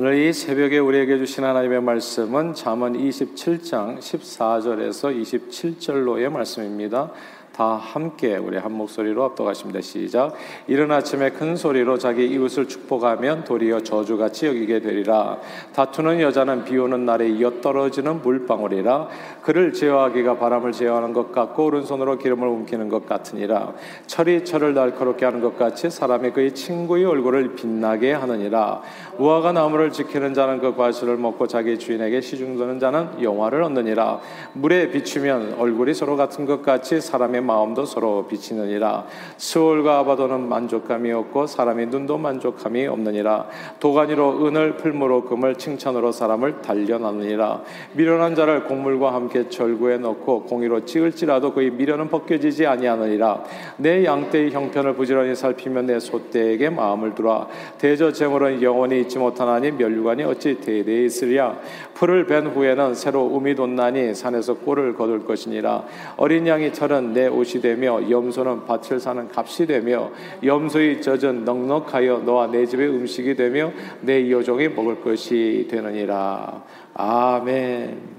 오늘 이 새벽에 우리에게 주신 하나님의 말씀은 잠언 27장 14절에서 27절로의 말씀입니다. 다 함께 우리 한 목소리로 합독하십니다. 시작. 이른 아침에 큰 소리로 자기 이웃을 축복하면 도리어 저주같이 여기게 되리라. 다투는 여자는 비 오는 날에 이어 떨어지는 물방울이라. 그를 제어하기가 바람을 제어하는 것 같고 오른손으로 기름을 움키는 것 같으니라. 철이 철을 날카롭게 하는 것 같이 사람이 그의 친구의 얼굴을 빛나게 하느니라. 우화가 나무를 지키는 자는 그 과실을 먹고 자기 주인에게 시중드는 자는 영화를 얻느니라. 물에 비추면 얼굴이 서로 같은 것 같이 사람의 마음도 서로 비치느니라. 수월과 아바도는 만족감이 없고 사람의 눈도 만족함이 없느니라. 도가니로 은을 풀무로 금을 칭찬으로 사람을 단련하느니라. 미련한 자를 곡물과 함께 절구에 넣고 공의로 찍을지라도 그의 미련은 벗겨지지 아니하느니라. 내 양떼의 형편을 부지런히 살피면 내 소떼에게 마음을 두라. 대저 재물은 영원히 잊지 못하나니 멸류관이 어찌 대대에 있으랴? 풀을 벤 후에는 새로 우미 돋나니 산에서 꼴을 거둘 것이니라. 어린 양이 철은 내 옷이 되며 염소는 밭을 사는 값이 되며 염소의 젖은 넉넉하여 너와 내 집의 음식이 되며 내 여종이 먹을 것이 되느니라. 아멘.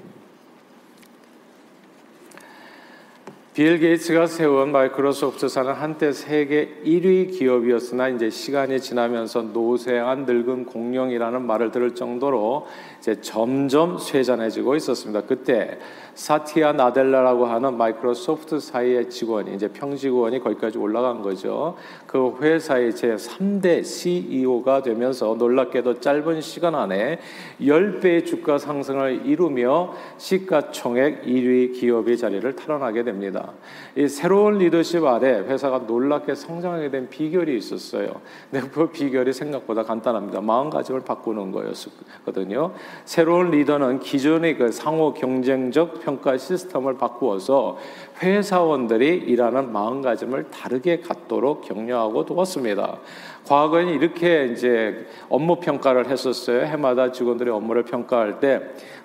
빌 게이츠가 세운 마이크로소프트사는 한때 세계 1위 기업이었으나 이제 시간이 지나면서 노쇠한 늙은 공룡이라는 말을 들을 정도로 이제 점점 쇠잔해지고 있었습니다. 그때 사티아 나델라라고 하는 마이크로소프트 사이의 직원이 이제 평직원이 거기까지 올라간 거죠. 그 회사의 제 3대 CEO가 되면서 놀랍게도 짧은 시간 안에 10배의 주가 상승을 이루며 시가총액 1위 기업의 자리를 탈환하게 됩니다. 이 새로운 리더십 아래 회사가 놀랍게 성장하게 된 비결이 있었어요. 근데 그 비결이 생각보다 간단합니다. 마음가짐을 바꾸는 거였거든요. 새로운 리더는 기존의 그 상호 경쟁적 평가 시스템을 바꾸어서 회사원들이 일하는 마음가짐을 다르게 갖도록 격려하고 두었습니다. 과거에는 이렇게 이제 업무 평가를 했었어요. 해마다 직원들의 업무를 평가할 때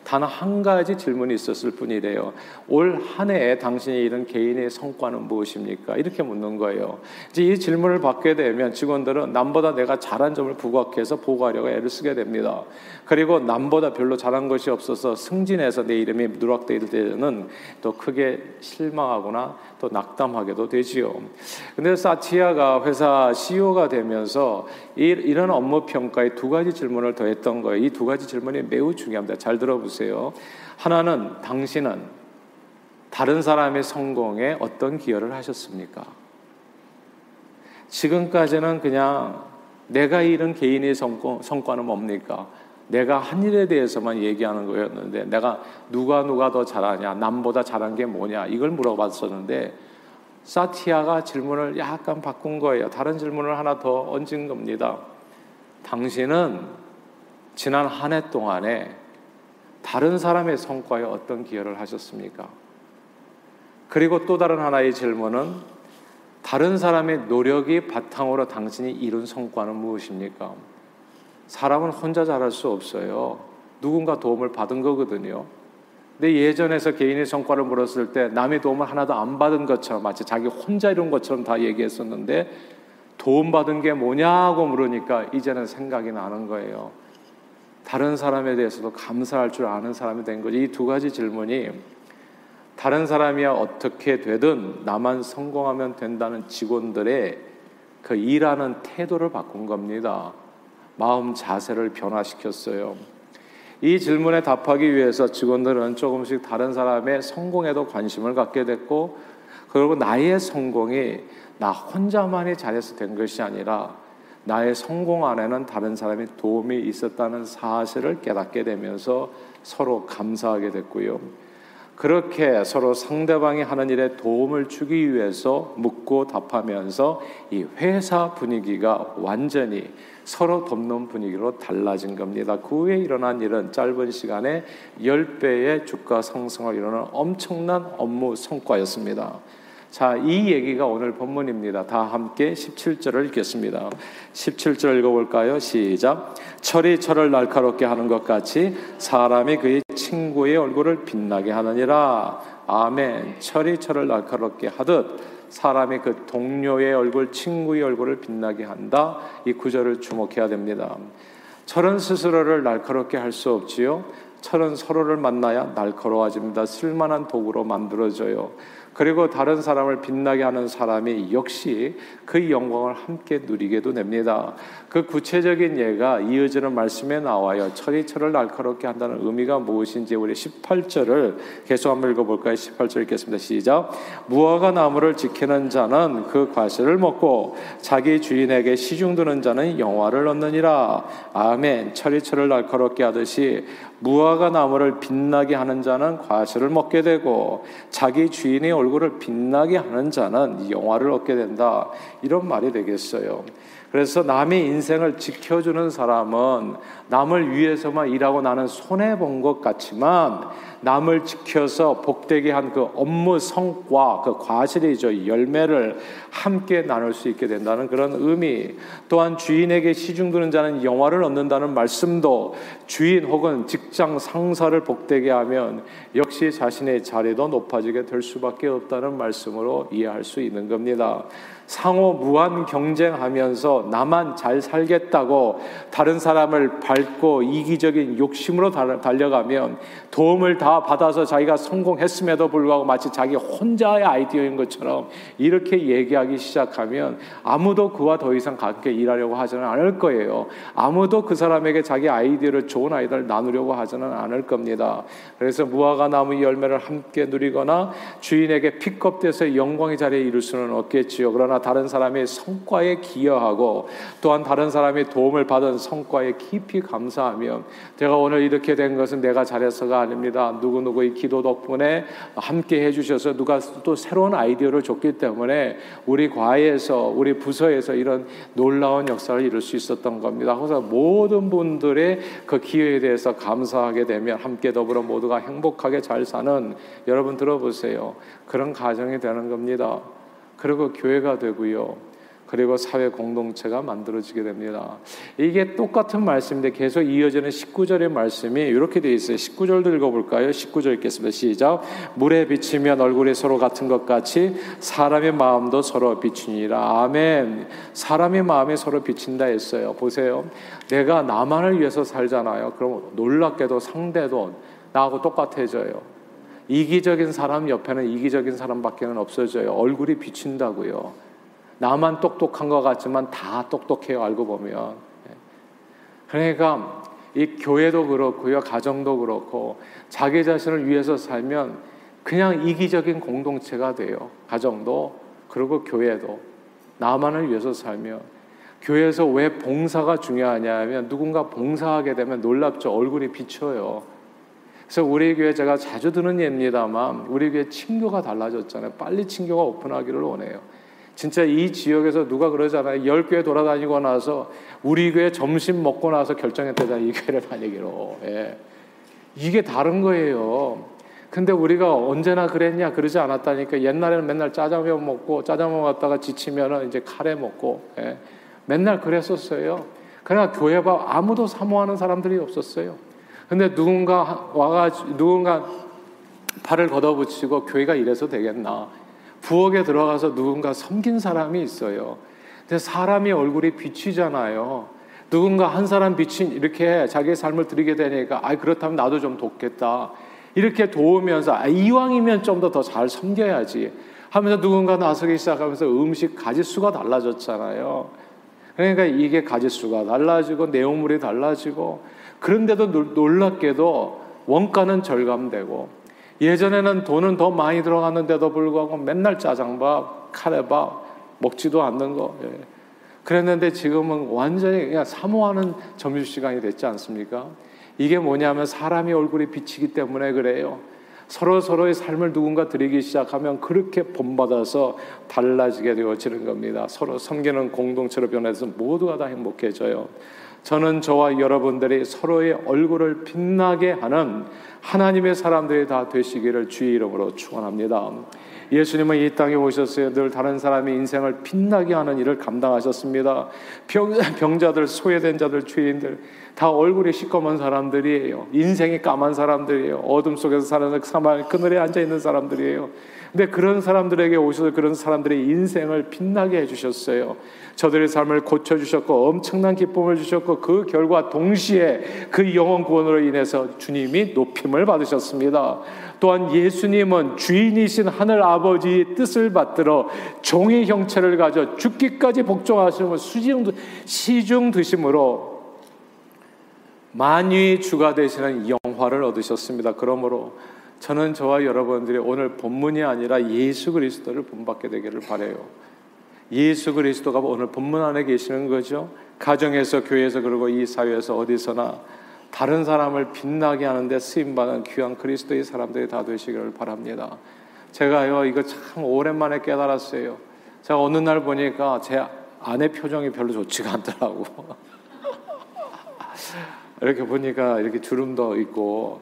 단 한 가지 질문이 있었을 뿐이래요. 올 한 해에 당신이 이룬 개인의 성과는 무엇입니까? 이렇게 묻는 거예요. 이제 이 질문을 받게 되면 직원들은 남보다 내가 잘한 점을 부각해서 보고하려고 애를 쓰게 됩니다. 그리고 남보다 별로 잘한 것이 없어서 승진해서 내 이름이 누락될 때는 또 크게 실망 하거나 또 낙담하게도 되지요. 근데 사티아가 회사 CEO가 되면서 이런 업무 평가에 두 가지 질문을 더 했던 거예요. 이 두 가지 질문이 매우 중요합니다. 잘 들어보세요. 하나는 당신은 다른 사람의 성공에 어떤 기여를 하셨습니까? 지금까지는 그냥 내가 이룬 개인의 성공, 성과는 뭡니까? 내가 한 일에 대해서만 얘기하는 거였는데 내가 누가 누가 더 잘하냐 남보다 잘한 게 뭐냐 이걸 물어봤었는데 사티아가 질문을 약간 바꾼 거예요. 다른 질문을 하나 더 얹은 겁니다. 당신은 지난 한 해 동안에 다른 사람의 성과에 어떤 기여를 하셨습니까? 그리고 또 다른 하나의 질문은 다른 사람의 노력이 바탕으로 당신이 이룬 성과는 무엇입니까? 사람은 혼자 잘할 수 없어요. 누군가 도움을 받은 거거든요. 근데 예전에서 개인의 성과를 물었을 때 남의 도움을 하나도 안 받은 것처럼 마치 자기 혼자 이룬 것처럼 다 얘기했었는데 도움받은 게 뭐냐고 물으니까 이제는 생각이 나는 거예요. 다른 사람에 대해서도 감사할 줄 아는 사람이 된 거지. 이 두 가지 질문이 다른 사람이야 어떻게 되든 나만 성공하면 된다는 직원들의 그 일하는 태도를 바꾼 겁니다. 마음 자세를 변화시켰어요. 이 질문에 답하기 위해서 직원들은 조금씩 다른 사람의 성공에도 관심을 갖게 됐고, 그리고 나의 성공이 나 혼자만이 잘해서 된 것이 아니라 나의 성공 안에는 다른 사람의 도움이 있었다는 사실을 깨닫게 되면서 서로 감사하게 됐고요. 그렇게 서로 상대방이 하는 일에 도움을 주기 위해서 묻고 답하면서 이 회사 분위기가 완전히 서로 돕는 분위기로 달라진 겁니다. 그 후에 일어난 일은 짧은 시간에 10배의 주가 상승을 이루는 엄청난 업무 성과였습니다. 자, 이 얘기가 오늘 본문입니다. 다 함께 17절을 읽겠습니다. 17절 읽어볼까요? 시작. 철이 철을 날카롭게 하는 것 같이 사람이 그의 친구의 얼굴을 빛나게 하느니라. 아멘. 철이 철을 날카롭게 하듯 사람이 그 동료의 얼굴, 친구의 얼굴을 빛나게 한다. 이 구절을 주목해야 됩니다. 철은 스스로를 날카롭게 할 수 없지요. 철은 서로를 만나야 날카로워집니다. 쓸만한 도구로 만들어져요. 그리고 다른 사람을 빛나게 하는 사람이 역시 그 영광을 함께 누리게도 됩니다. 그 구체적인 예가 이어지는 말씀에 나와요. 철이 철을 날카롭게 한다는 의미가 무엇인지 우리 18절을 계속 한번 읽어볼까요? 18절 읽겠습니다. 시작. 무화과 나무를 지키는 자는 그 과실을 먹고 자기 주인에게 시중드는 자는 영화를 얻느니라. 아멘. 철이 철을 날카롭게 하듯이 무화과 나무를 빛나게 하는 자는 과실을 먹게 되고 자기 주인의 얼굴을 빛나게 하는 자는 영화를 얻게 된다. 이런 말이 되겠어요. 그래서 남의 인생을 지켜주는 사람은 남을 위해서만 일하고 나는 손해 본 것 같지만 남을 지켜서 복되게 한 그 업무 성과, 그 과실이죠. 열매를 함께 나눌 수 있게 된다는 그런 의미. 또한 주인에게 시중드는 자는 영화를 얻는다는 말씀도 주인 혹은 직장 상사를 복되게 하면 역시 자신의 자리도 높아지게 될 수밖에 없다는 말씀으로 이해할 수 있는 겁니다. 상호 무한 경쟁하면서 나만 잘 살겠다고 다른 사람을 밟고 이기적인 욕심으로 달려가면 도움을 다 받아서 자기가 성공했음에도 불구하고 마치 자기 혼자의 아이디어인 것처럼 이렇게 얘기하기 시작하면 아무도 그와 더 이상 함께 일하려고 하지는 않을 거예요. 아무도 그 사람에게 자기 아이디어를 좋은 아이디어를 나누려고 하지는 않을 겁니다. 그래서 무화과 나무 열매를 함께 누리거나 주인에게 픽업돼서 영광의 자리에 이룰 수는 없겠지요. 그러나 그러나 다른 사람의 성과에 기여하고 또한 다른 사람의 도움을 받은 성과에 깊이 감사하며 제가 오늘 이렇게 된 것은 내가 잘해서가 아닙니다. 누구누구의 기도 덕분에 함께 해주셔서 누가 또 새로운 아이디어를 줬기 때문에 우리 과에서 우리 부서에서 이런 놀라운 역사를 이룰 수 있었던 겁니다. 그래서 모든 분들의 그 기회에 대해서 감사하게 되면 함께 더불어 모두가 행복하게 잘 사는 여러분 들어보세요. 그런 가정이 되는 겁니다. 그리고 교회가 되고요. 그리고 사회 공동체가 만들어지게 됩니다. 이게 똑같은 말씀인데 계속 이어지는 19절의 말씀이 이렇게 되어 있어요. 19절도 읽어볼까요? 19절 읽겠습니다. 시작. 물에 비치면 얼굴이 서로 같은 것 같이 사람의 마음도 서로 비추니라. 아멘. 사람의 마음이 서로 비친다 했어요. 보세요. 내가 나만을 위해서 살잖아요. 그럼 놀랍게도 상대도 나하고 똑같아져요. 이기적인 사람 옆에는 이기적인 사람밖에는 없어져요. 얼굴이 비친다고요. 나만 똑똑한 것 같지만 다 똑똑해요. 알고 보면. 그러니까 이 교회도 그렇고요. 가정도 그렇고 자기 자신을 위해서 살면 그냥 이기적인 공동체가 돼요. 가정도 그리고 교회도 나만을 위해서 살면 교회에서 왜 봉사가 중요하냐면 누군가 봉사하게 되면 놀랍죠. 얼굴이 비쳐요. 그래서 우리 교회 제가 자주 드는 예입니다만 우리 교회 친교가 달라졌잖아요. 빨리 친교가 오픈하기를 원해요. 진짜 이 지역에서 누가 그러잖아요. 열 교회 돌아다니고 나서 우리 교회 점심 먹고 나서 결정했대잖아요. 이 교회를 다니기로. 예. 이게 다른 거예요. 근데 우리가 언제나 그랬냐 그러지 않았다니까 옛날에는 맨날 짜장면 먹고 짜장면 먹다가 지치면은 이제 카레 먹고 예. 맨날 그랬었어요. 그러나 교회 봐 아무도 사모하는 사람들이 없었어요. 근데 누군가 와가지고 누군가 팔을 걷어붙이고 교회가 이래서 되겠나? 부엌에 들어가서 누군가 섬긴 사람이 있어요. 근데 사람이 얼굴이 비치잖아요. 누군가 한 사람 비친 이렇게 자기의 삶을 드리게 되니까 아 그렇다면 나도 좀 돕겠다. 이렇게 도우면서 아, 이왕이면 좀 더 더 잘 섬겨야지 하면서 누군가 나서기 시작하면서 음식 가짓수가 달라졌잖아요. 그러니까 이게 가짓수가 달라지고 내용물이 달라지고 그런데도 놀랍게도 원가는 절감되고 예전에는 돈은 더 많이 들어갔는데도 불구하고 맨날 짜장밥, 카레밥 먹지도 않는 거. 예. 그랬는데 지금은 완전히 그냥 사모하는 점심시간이 됐지 않습니까? 이게 뭐냐면 사람이 얼굴이 비치기 때문에 그래요. 서로 서로의 삶을 누군가 드리기 시작하면 그렇게 본받아서 달라지게 되어지는 겁니다. 서로 섬기는 공동체로 변해서 모두가 다 행복해져요. 저는 저와 여러분들이 서로의 얼굴을 빛나게 하는 하나님의 사람들이 다 되시기를 주의 이름으로 축원합니다. 예수님은 이 땅에 오셨어요. 늘 다른 사람의 인생을 빛나게 하는 일을 감당하셨습니다. 병, 병자들, 소외된 자들, 죄인들 다 얼굴이 시꺼먼 사람들이에요. 인생이 까만 사람들이에요. 어둠 속에서 사는 사막 그늘에 앉아 있는 사람들이에요. 근데 그런 사람들에게 오셔서 그런 사람들의 인생을 빛나게 해주셨어요. 저들의 삶을 고쳐주셨고 엄청난 기쁨을 주셨고 그 결과 동시에 그 영원 구원으로 인해서 주님이 높임을 받으셨습니다. 또한 예수님은 주인이신 하늘 아버지의 뜻을 받들어 종의 형체를 가져 죽기까지 복종하시는 수중 시중 드심으로 만유의 주가 되시는 영화를 얻으셨습니다. 그러므로 저는 저와 여러분들이 오늘 본문이 아니라 예수 그리스도를 본받게 되기를 바래요. 예수 그리스도가 오늘 본문 안에 계시는 거죠. 가정에서 교회에서 그리고 이 사회에서 어디서나 다른 사람을 빛나게 하는데 쓰임 받은 귀한 그리스도의 사람들이 다 되시기를 바랍니다. 제가요 이거 참 오랜만에 깨달았어요. 제가 어느 날 보니까 제 아내 표정이 별로 좋지가 않더라고. 이렇게 보니까 이렇게 주름도 있고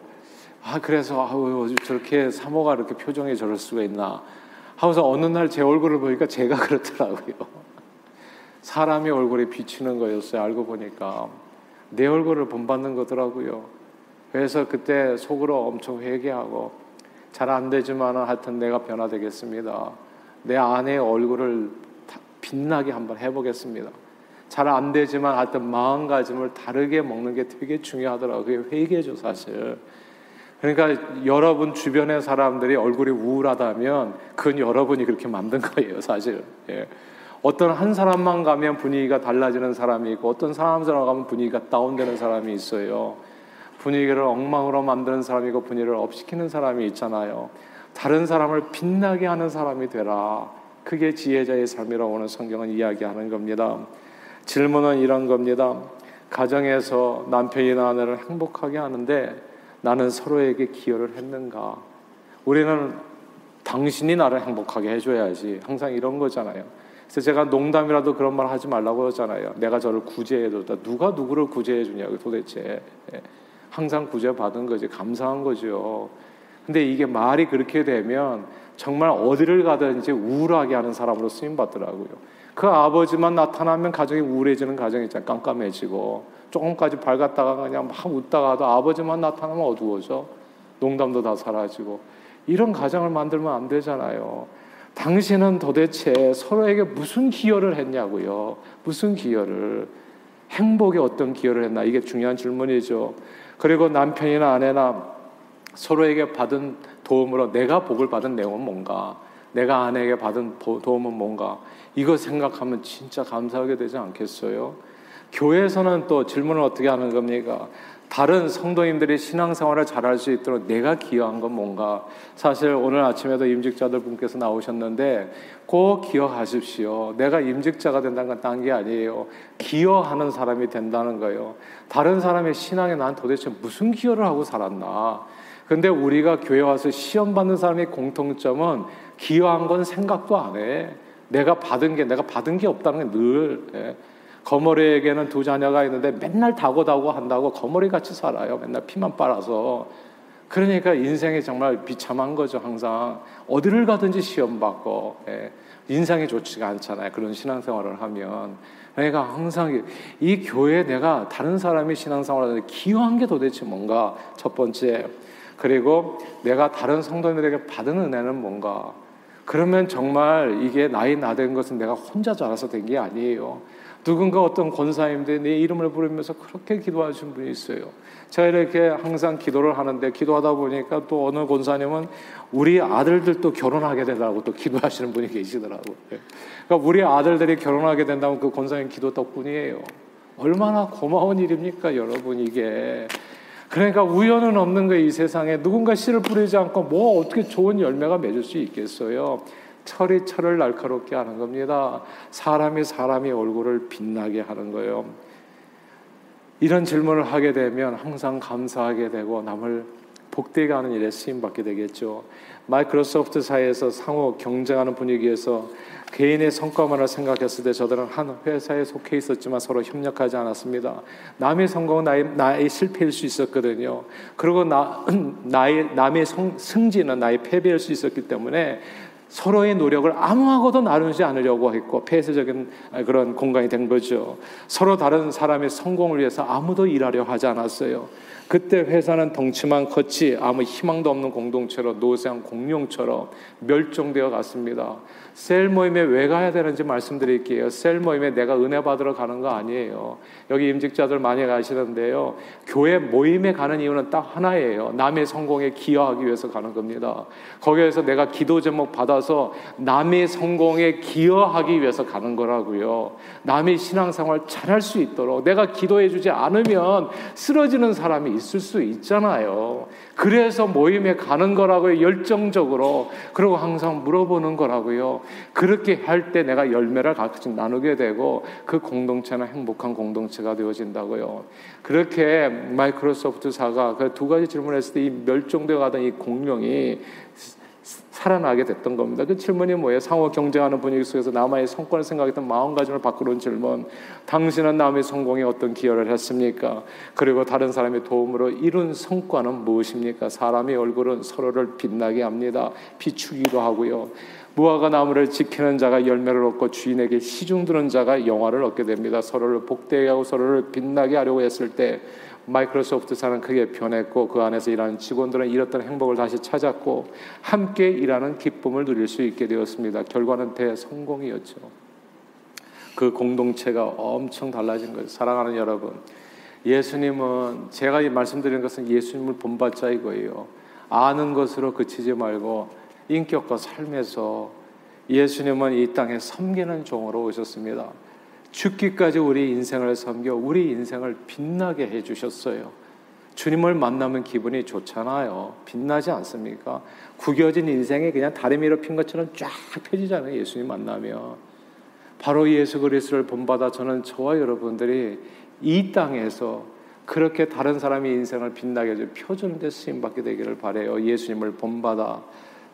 아 그래서 아우 저렇게 사모가 이렇게 표정이 저럴 수가 있나 하고서 어느 날 제 얼굴을 보니까 제가 그렇더라고요. 사람이 얼굴에 비치는 거였어요. 알고 보니까 내 얼굴을 본받는 거더라고요. 그래서 그때 속으로 엄청 회개하고 잘 안 되지만 하여튼 내가 변화되겠습니다. 내 아내의 얼굴을 빛나게 한번 해보겠습니다. 잘 안 되지만 하여튼 마음가짐을 다르게 먹는 게 되게 중요하더라고요. 회개죠, 사실. 그러니까 여러분 주변의 사람들이 얼굴이 우울하다면 그건 여러분이 그렇게 만든 거예요, 사실. 예. 어떤 한 사람만 가면 분위기가 달라지는 사람이 있고 어떤 사람 사람 가면 분위기가 다운되는 사람이 있어요. 분위기를 엉망으로 만드는 사람이고 분위기를 업시키는 사람이 있잖아요. 다른 사람을 빛나게 하는 사람이 되라. 그게 지혜자의 삶이라고 하는 성경은 이야기하는 겁니다. 질문은 이런 겁니다. 가정에서 남편이나 아내를 행복하게 하는데 나는 서로에게 기여를 했는가? 우리는 당신이 나를 행복하게 해줘야지. 항상 이런 거잖아요. 그래서 제가 농담이라도 그런 말 하지 말라고 하잖아요. 내가 저를 구제해줬다. 누가 누구를 구제해 주냐고 도대체. 예. 항상 구제받은 거지. 감사한 거죠. 근데 이게 말이 그렇게 되면 정말 어디를 가든지 우울하게 하는 사람으로 쓰임 받더라고요. 그 아버지만 나타나면 가정이 우울해지는 가정이 있잖아요. 깜깜해지고. 조금까지 밝았다가 그냥 막 웃다가도 아버지만 나타나면 어두워져. 농담도 다 사라지고. 이런 가정을 만들면 안 되잖아요. 당신은 도대체 서로에게 무슨 기여를 했냐고요. 무슨 기여를. 행복에 어떤 기여를 했나. 이게 중요한 질문이죠. 그리고 남편이나 아내나 서로에게 받은 도움으로 내가 복을 받은 내용은 뭔가. 내가 아내에게 받은 도움은 뭔가. 이거 생각하면 진짜 감사하게 되지 않겠어요? 교회에서는 또 질문을 어떻게 하는 겁니까? 다른 성도님들이 신앙생활을 잘할 수 있도록 내가 기여한 건 뭔가? 사실 오늘 아침에도 임직자들 분께서 나오셨는데 꼭 기여하십시오. 내가 임직자가 된다는 건 딴 게 아니에요. 기여하는 사람이 된다는 거예요. 다른 사람의 신앙에 난 도대체 무슨 기여를 하고 살았나? 근데 우리가 교회 와서 시험 받는 사람의 공통점은 기여한 건 생각도 안 해. 내가 받은 게 내가 받은 게 없다는 게 늘. 예. 거머리에게는 두 자녀가 있는데 맨날 다고다고 한다고 거머리 같이 살아요. 맨날 피만 빨아서. 그러니까 인생이 정말 비참한 거죠, 항상. 어디를 가든지 시험 받고, 예. 인상이 좋지가 않잖아요. 그런 신앙생활을 하면. 그러니까 항상 이 교회에 내가 다른 사람이 신앙생활을 하는데 기여한 게 도대체 뭔가, 첫 번째. 그리고 내가 다른 성도님들에게 받은 은혜는 뭔가. 그러면 정말 이게 나이 나된 것은 내가 혼자 자라서 된 게 아니에요. 누군가 어떤 권사님들 내 이름을 부르면서 그렇게 기도하신 분이 있어요. 제가 이렇게 항상 기도를 하는데 기도하다 보니까 또 어느 권사님은 우리 아들들도 결혼하게 되라고 또 기도하시는 분이 계시더라고요. 그러니까 우리 아들들이 결혼하게 된다면 그 권사님 기도 덕분이에요. 얼마나 고마운 일입니까, 여러분 이게. 그러니까 우연은 없는 거예요, 이 세상에. 누군가 씨를 뿌리지 않고 뭐 어떻게 좋은 열매가 맺을 수 있겠어요. 철이 철을 날카롭게 하는 겁니다. 사람이 사람의 얼굴을 빛나게 하는 거예요. 이런 질문을 하게 되면 항상 감사하게 되고 남을 복되게 하는 일에 쓰임 받게 되겠죠. 마이크로소프트 사이에서 상호 경쟁하는 분위기에서 개인의 성과만을 생각했을 때 저들은 한 회사에 속해 있었지만 서로 협력하지 않았습니다. 남의 성공은 나의, 나의 실패일 수 있었거든요. 그리고 나, 나의, 남의 성, 승진은 나의 패배일 수 있었기 때문에 서로의 노력을 아무하고도 나누지 않으려고 했고 폐쇄적인 그런 공간이 된 거죠. 서로 다른 사람의 성공을 위해서 아무도 일하려 하지 않았어요. 그때 회사는 덩치만 컸지 아무 희망도 없는 공동체로 노쇠한 공룡처럼 멸종되어 갔습니다. 셀 모임에 왜 가야 되는지 말씀드릴게요. 셀 모임에 내가 은혜 받으러 가는 거 아니에요. 여기 임직자들 많이 가시는데요. 교회 모임에 가는 이유는 딱 하나예요. 남의 성공에 기여하기 위해서 가는 겁니다. 거기에서 내가 기도 제목 받아 서 남의 성공에 기여하기 위해서 가는 거라고요. 남의 신앙생활 잘할 수 있도록 내가 기도해 주지 않으면 쓰러지는 사람이 있을 수 있잖아요. 그래서 모임에 가는 거라고요. 열정적으로. 그리고 항상 물어보는 거라고요. 그렇게 할 때 내가 열매를 같이 나누게 되고 그 공동체는 행복한 공동체가 되어진다고요. 그렇게 마이크로소프트사가 그 두 가지 질문했을 때 이 멸종되어 가던 이 공룡이 살아나게 됐던 겁니다. 그 질문이 뭐예요? 상호 경쟁하는 분위기 속에서 남의 성과를 생각했던 마음가짐을 바꾸는 질문. 당신은 남의 성공에 어떤 기여를 했습니까? 그리고 다른 사람의 도움으로 이룬 성과는 무엇입니까? 사람의 얼굴은 서로를 빛나게 합니다. 비추기도 하고요. 무화과 나무를 지키는 자가 열매를 얻고 주인에게 시중 드는 자가 영화를 얻게 됩니다. 서로를 복되게 하고 서로를 빛나게 하려고 했을 때 마이크로소프트사는 크게 변했고 그 안에서 일하는 직원들은 잃었던 행복을 다시 찾았고 함께 일하는 기쁨을 누릴 수 있게 되었습니다. 결과는 대성공이었죠. 그 공동체가 엄청 달라진 거예요. 사랑하는 여러분, 예수님은 제가 말씀드리는 것은 예수님을 본받자 이거예요. 아는 것으로 그치지 말고 인격과 삶에서 예수님은 이 땅에 섬기는 종으로 오셨습니다. 죽기까지 우리 인생을 섬겨 우리 인생을 빛나게 해 주셨어요. 주님을 만나면 기분이 좋잖아요. 빛나지 않습니까? 구겨진 인생이 그냥 다리 위로 핀 것처럼 쫙 펴지잖아요. 예수님 만나면. 바로 예수 그리스도를 본받아 저는 저와 여러분들이 이 땅에서 그렇게 다른 사람의 인생을 빛나게 해줘 표준 데 쓰임 받게 되기를 바래요. 예수님을 본받아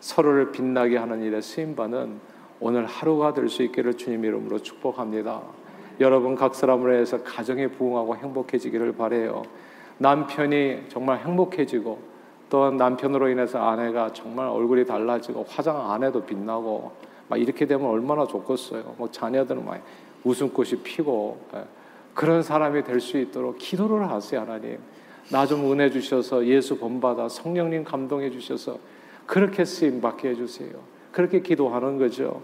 서로를 빛나게 하는 일에 쓰임 받는 오늘 하루가 될 수 있기를 주님 이름으로 축복합니다. 여러분 각 사람을 위해서 가정에 부흥하고 행복해지기를 바래요. 남편이 정말 행복해지고 또 남편으로 인해서 아내가 정말 얼굴이 달라지고 화장 안 해도 빛나고 막 이렇게 되면 얼마나 좋겠어요. 뭐 자녀들은 막 웃음꽃이 피고 예. 그런 사람이 될 수 있도록 기도를 하세요 하나님. 나 좀 은혜 주셔서 예수 본받아 성령님 감동해 주셔서 그렇게 쓰임 받게 해주세요. 그렇게 기도하는 거죠.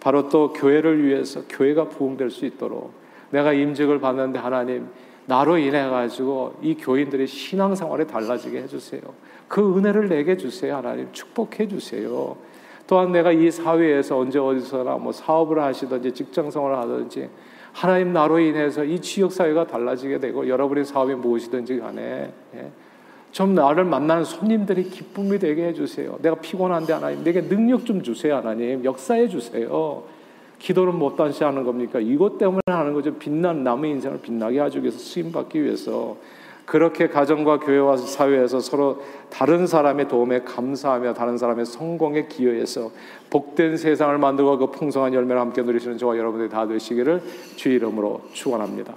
바로 또 교회를 위해서 교회가 부흥될 수 있도록 내가 임직을 받는데 하나님 나로 인해 가지고 이 교인들의 신앙생활이 달라지게 해주세요. 그 은혜를 내게 주세요, 하나님 축복해 주세요. 또한 내가 이 사회에서 언제 어디서나 뭐 사업을 하시든지 직장 생활을 하든지 하나님 나로 인해서 이 지역 사회가 달라지게 되고 여러분의 사업이 무엇이든지 간에 예. 좀 나를 만나는 손님들이 기쁨이 되게 해주세요. 내가 피곤한데 하나님, 내게 능력 좀 주세요, 하나님. 역사해 주세요. 기도는 못단시 하는 겁니까? 이것 때문에 하는 거죠. 빛난 남의 인생을 빛나게 하기 위해서 쓰임받기 위해서. 그렇게 가정과 교회와 사회에서 서로 다른 사람의 도움에 감사하며 다른 사람의 성공에 기여해서 복된 세상을 만들고 그 풍성한 열매를 함께 누리시는 저와 여러분들이 다 되시기를 주 이름으로 축원합니다.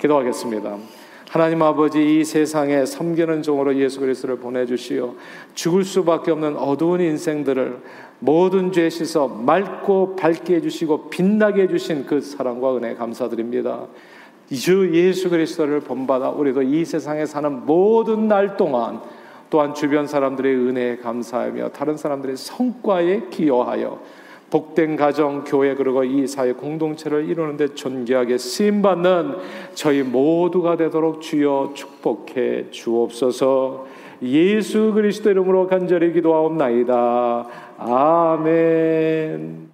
기도하겠습니다. 하나님 아버지 이 세상에 섬기는 종으로 예수 그리스도를 보내주시어 죽을 수밖에 없는 어두운 인생들을 모든 죄 씻어 맑고 밝게 해주시고 빛나게 해주신 그 사랑과 은혜 감사드립니다. 주 예수 그리스도를 본받아 우리도 이 세상에 사는 모든 날 동안 또한 주변 사람들의 은혜에 감사하며 다른 사람들의 성과에 기여하여 복된 가정, 교회 그리고 이 사회 공동체를 이루는데 존귀하게 쓰임 받는 저희 모두가 되도록 주여 축복해 주옵소서. 예수 그리스도 이름으로 간절히 기도하옵나이다. 아멘.